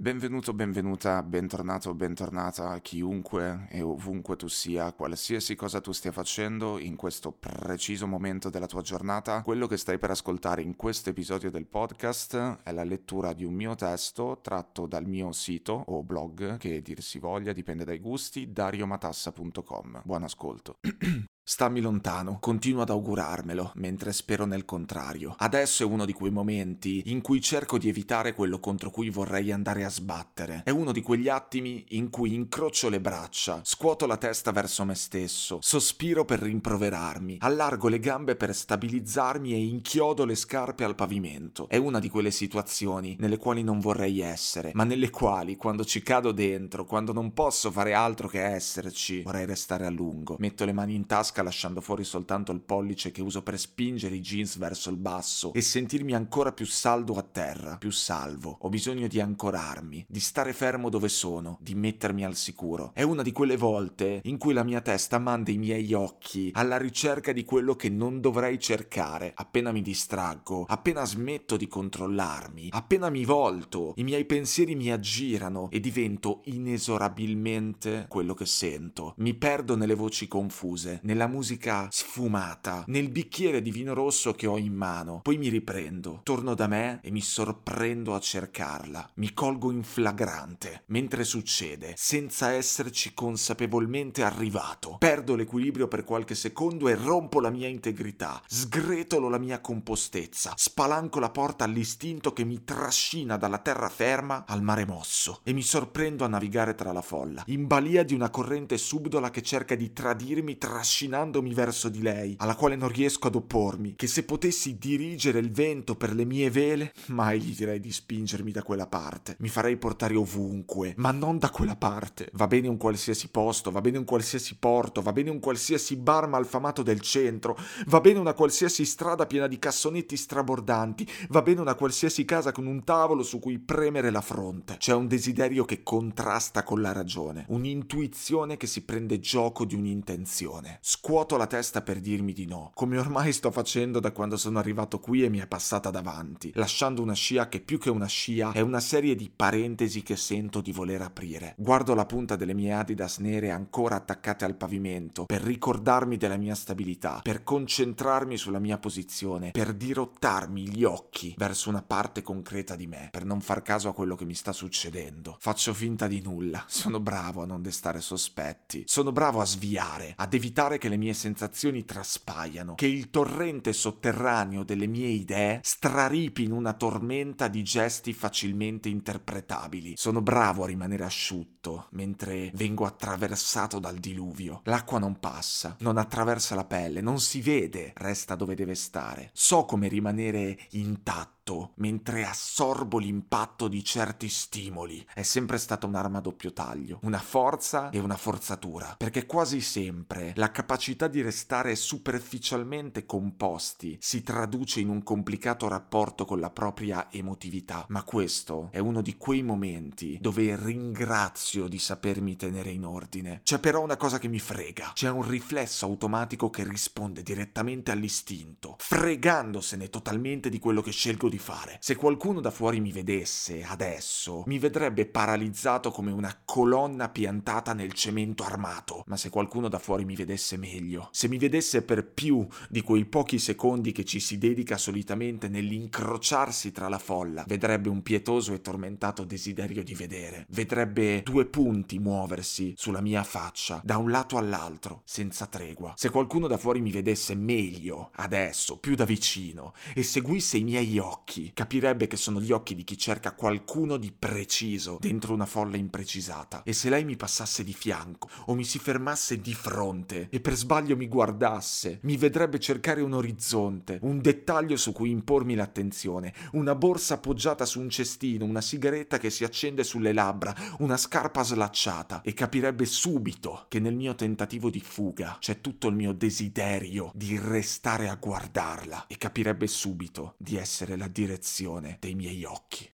Benvenuto, benvenuta, bentornato, bentornata, chiunque e ovunque tu sia, qualsiasi cosa tu stia facendo in questo preciso momento della tua giornata, quello che stai per ascoltare in questo episodio del podcast è la lettura di un mio testo tratto dal mio sito o blog, che dir si voglia, dipende dai gusti, dariomatassa.com. Buon ascolto. Stammi lontano, continuo ad augurarmelo, mentre spero nel contrario. Adesso è uno di quei momenti in cui cerco di evitare quello contro cui vorrei andare a sbattere. È uno di quegli attimi in cui incrocio le braccia, scuoto la testa verso me stesso, sospiro per rimproverarmi, allargo le gambe per stabilizzarmi e inchiodo le scarpe al pavimento. È una di quelle situazioni nelle quali non vorrei essere, ma nelle quali, quando ci cado dentro, quando non posso fare altro che esserci, vorrei restare a lungo. Metto le mani in tasca lasciando fuori soltanto il pollice che uso per spingere i jeans verso il basso e sentirmi ancora più saldo a terra, più salvo. Ho bisogno di ancorarmi, di stare fermo dove sono, di mettermi al sicuro. È una di quelle volte in cui la mia testa manda i miei occhi alla ricerca di quello che non dovrei cercare. Appena mi distraggo, appena smetto di controllarmi, appena mi volto, i miei pensieri mi aggirano e divento inesorabilmente quello che sento. Mi perdo nelle voci confuse, nella musica sfumata, nel bicchiere di vino rosso che ho in mano. Poi mi riprendo, torno da me e mi sorprendo a cercarla. Mi colgo in flagrante, mentre succede, senza esserci consapevolmente arrivato. Perdo l'equilibrio per qualche secondo e rompo la mia integrità. Sgretolo la mia compostezza. Spalanco la porta all'istinto che mi trascina dalla terraferma al mare mosso e mi sorprendo a navigare tra la folla, in balia di una corrente subdola che cerca di tradirmi trascinando avvicinandomi verso di lei, alla quale non riesco ad oppormi, che se potessi dirigere il vento per le mie vele, mai gli direi di spingermi da quella parte. Mi farei portare ovunque, ma non da quella parte. Va bene un qualsiasi posto, va bene un qualsiasi porto, va bene un qualsiasi bar malfamato del centro, va bene una qualsiasi strada piena di cassonetti strabordanti, va bene una qualsiasi casa con un tavolo su cui premere la fronte. C'è un desiderio che contrasta con la ragione, un'intuizione che si prende gioco di un'intenzione. Scuoto la testa per dirmi di no, come ormai sto facendo da quando sono arrivato qui e mi è passata davanti, lasciando una scia che più che una scia è una serie di parentesi che sento di voler aprire. Guardo la punta delle mie Adidas nere ancora attaccate al pavimento per ricordarmi della mia stabilità, per concentrarmi sulla mia posizione, per dirottarmi gli occhi verso una parte concreta di me, per non far caso a quello che mi sta succedendo. Faccio finta di nulla, sono bravo a non destare sospetti, sono bravo a sviare, ad evitare che le mie sensazioni traspaiano, che il torrente sotterraneo delle mie idee straripi in una tormenta di gesti facilmente interpretabili. Sono bravo a rimanere asciutto mentre vengo attraversato dal diluvio. L'acqua non passa, non attraversa la pelle, non si vede, resta dove deve stare. So come rimanere intatto mentre assorbo l'impatto di certi stimoli. È sempre stata un'arma a doppio taglio, una forza e una forzatura, perché quasi sempre la capacità di restare superficialmente composti si traduce in un complicato rapporto con la propria emotività, ma questo è uno di quei momenti dove ringrazio di sapermi tenere in ordine. C'è però una cosa che mi frega, c'è un riflesso automatico che risponde direttamente all'istinto, fregandosene totalmente di quello che scelgo di di fare. Se qualcuno da fuori mi vedesse adesso, mi vedrebbe paralizzato come una colonna piantata nel cemento armato. Ma se qualcuno da fuori mi vedesse meglio, se mi vedesse per più di quei pochi secondi che ci si dedica solitamente nell'incrociarsi tra la folla, vedrebbe un pietoso e tormentato desiderio di vedere. Vedrebbe due punti muoversi sulla mia faccia, da un lato all'altro, senza tregua. Se qualcuno da fuori mi vedesse meglio, adesso, più da vicino, e seguisse i miei occhi, capirebbe che sono gli occhi di chi cerca qualcuno di preciso dentro una folla imprecisata. E se lei mi passasse di fianco o mi si fermasse di fronte e per sbaglio mi guardasse, mi vedrebbe cercare un orizzonte, un dettaglio su cui impormi l'attenzione, una borsa appoggiata su un cestino, una sigaretta che si accende sulle labbra, una scarpa slacciata. E capirebbe subito che nel mio tentativo di fuga c'è tutto il mio desiderio di restare a guardarla. E capirebbe subito di essere la direzione dei miei occhi.